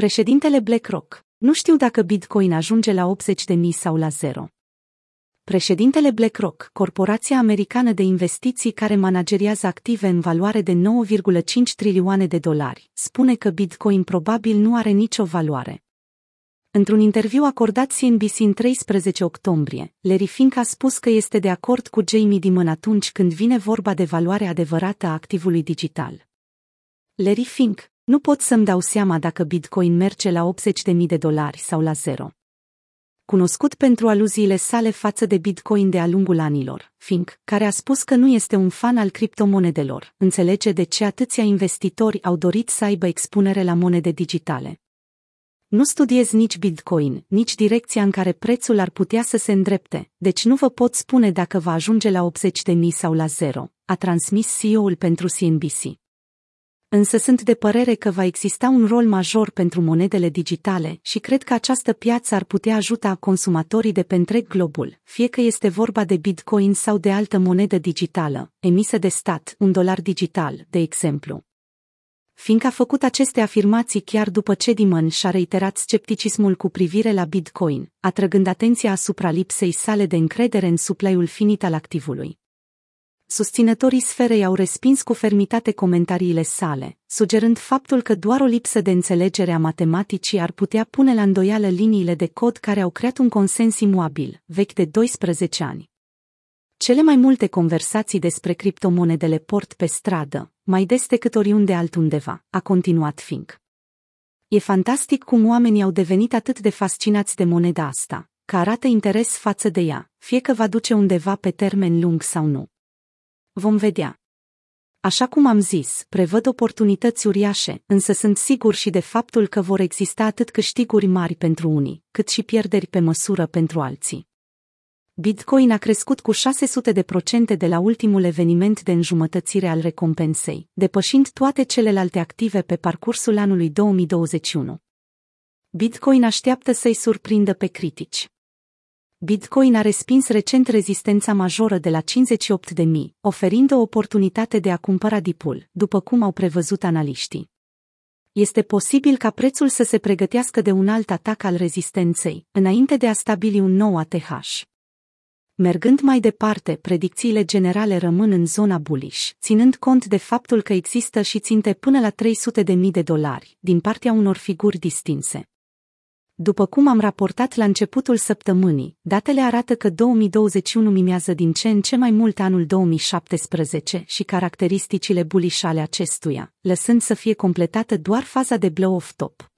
Președintele BlackRock. Nu știu dacă Bitcoin ajunge la 80 de mii sau la zero. Președintele BlackRock, corporația americană de investiții care manageriază active în valoare de 9,5 trilioane de dolari, spune că Bitcoin probabil nu are nicio valoare. Într-un interviu acordat CNBC în 13 octombrie, Larry Fink a spus că este de acord cu Jamie Dimon atunci când vine vorba de valoarea adevărată a activului digital. Larry Fink, nu pot să-mi dau seama dacă Bitcoin merge la 80.000 de dolari sau la zero. Cunoscut pentru aluziile sale față de Bitcoin de-a lungul anilor, Fink, care a spus că nu este un fan al criptomonedelor, înțelege de ce atâția investitori au dorit să aibă expunere la monede digitale. Nu studiez nici Bitcoin, nici direcția în care prețul ar putea să se îndrepte, deci nu vă pot spune dacă va ajunge la 80 de mii sau la zero, a transmis CEO-ul pentru CNBC însă sunt de părere că va exista un rol major pentru monedele digitale și cred că această piață ar putea ajuta consumatorii de pe întreg globul, fie că este vorba de Bitcoin sau de altă monedă digitală, emisă de stat, un dolar digital, de exemplu. Fiindcă a făcut aceste afirmații chiar după ce Dimon și-a reiterat scepticismul cu privire la Bitcoin, atrăgând atenția asupra lipsei sale de încredere în suplaiul finit al activului. Susținătorii sferei au respins cu fermitate comentariile sale, sugerând faptul că doar o lipsă de înțelegere a matematicii ar putea pune la îndoială liniile de cod care au creat un consens imuabil, vechi de 12 ani. Cele mai multe conversații despre criptomonedele port pe stradă, mai des decât oriunde altundeva, a continuat Fink. E fantastic cum oamenii au devenit atât de fascinați de moneda asta, că arată interes față de ea, fie că va duce undeva pe termen lung sau nu. Vom vedea. Așa cum am zis, prevăd oportunități uriașe, însă sunt sigur și de faptul că vor exista atât câștiguri mari pentru unii, cât și pierderi pe măsură pentru alții. Bitcoin a crescut cu 600 de procente de la ultimul eveniment de înjumătățire al recompensei, depășind toate celelalte active pe parcursul anului 2021. Bitcoin așteaptă să-i surprindă pe critici. Bitcoin a respins recent rezistența majoră de la 58.000, oferind o oportunitate de a cumpăra dipul, după cum au prevăzut analiștii. Este posibil ca prețul să se pregătească de un alt atac al rezistenței, înainte de a stabili un nou ATH. Mergând mai departe, predicțiile generale rămân în zona bullish, ținând cont de faptul că există și ținte până la 300.000 de dolari, din partea unor figuri distinse. După cum am raportat la începutul săptămânii, datele arată că 2021 mimează din ce în ce mai mult anul 2017 și caracteristicile bullish ale acestuia, lăsând să fie completată doar faza de blow-off top.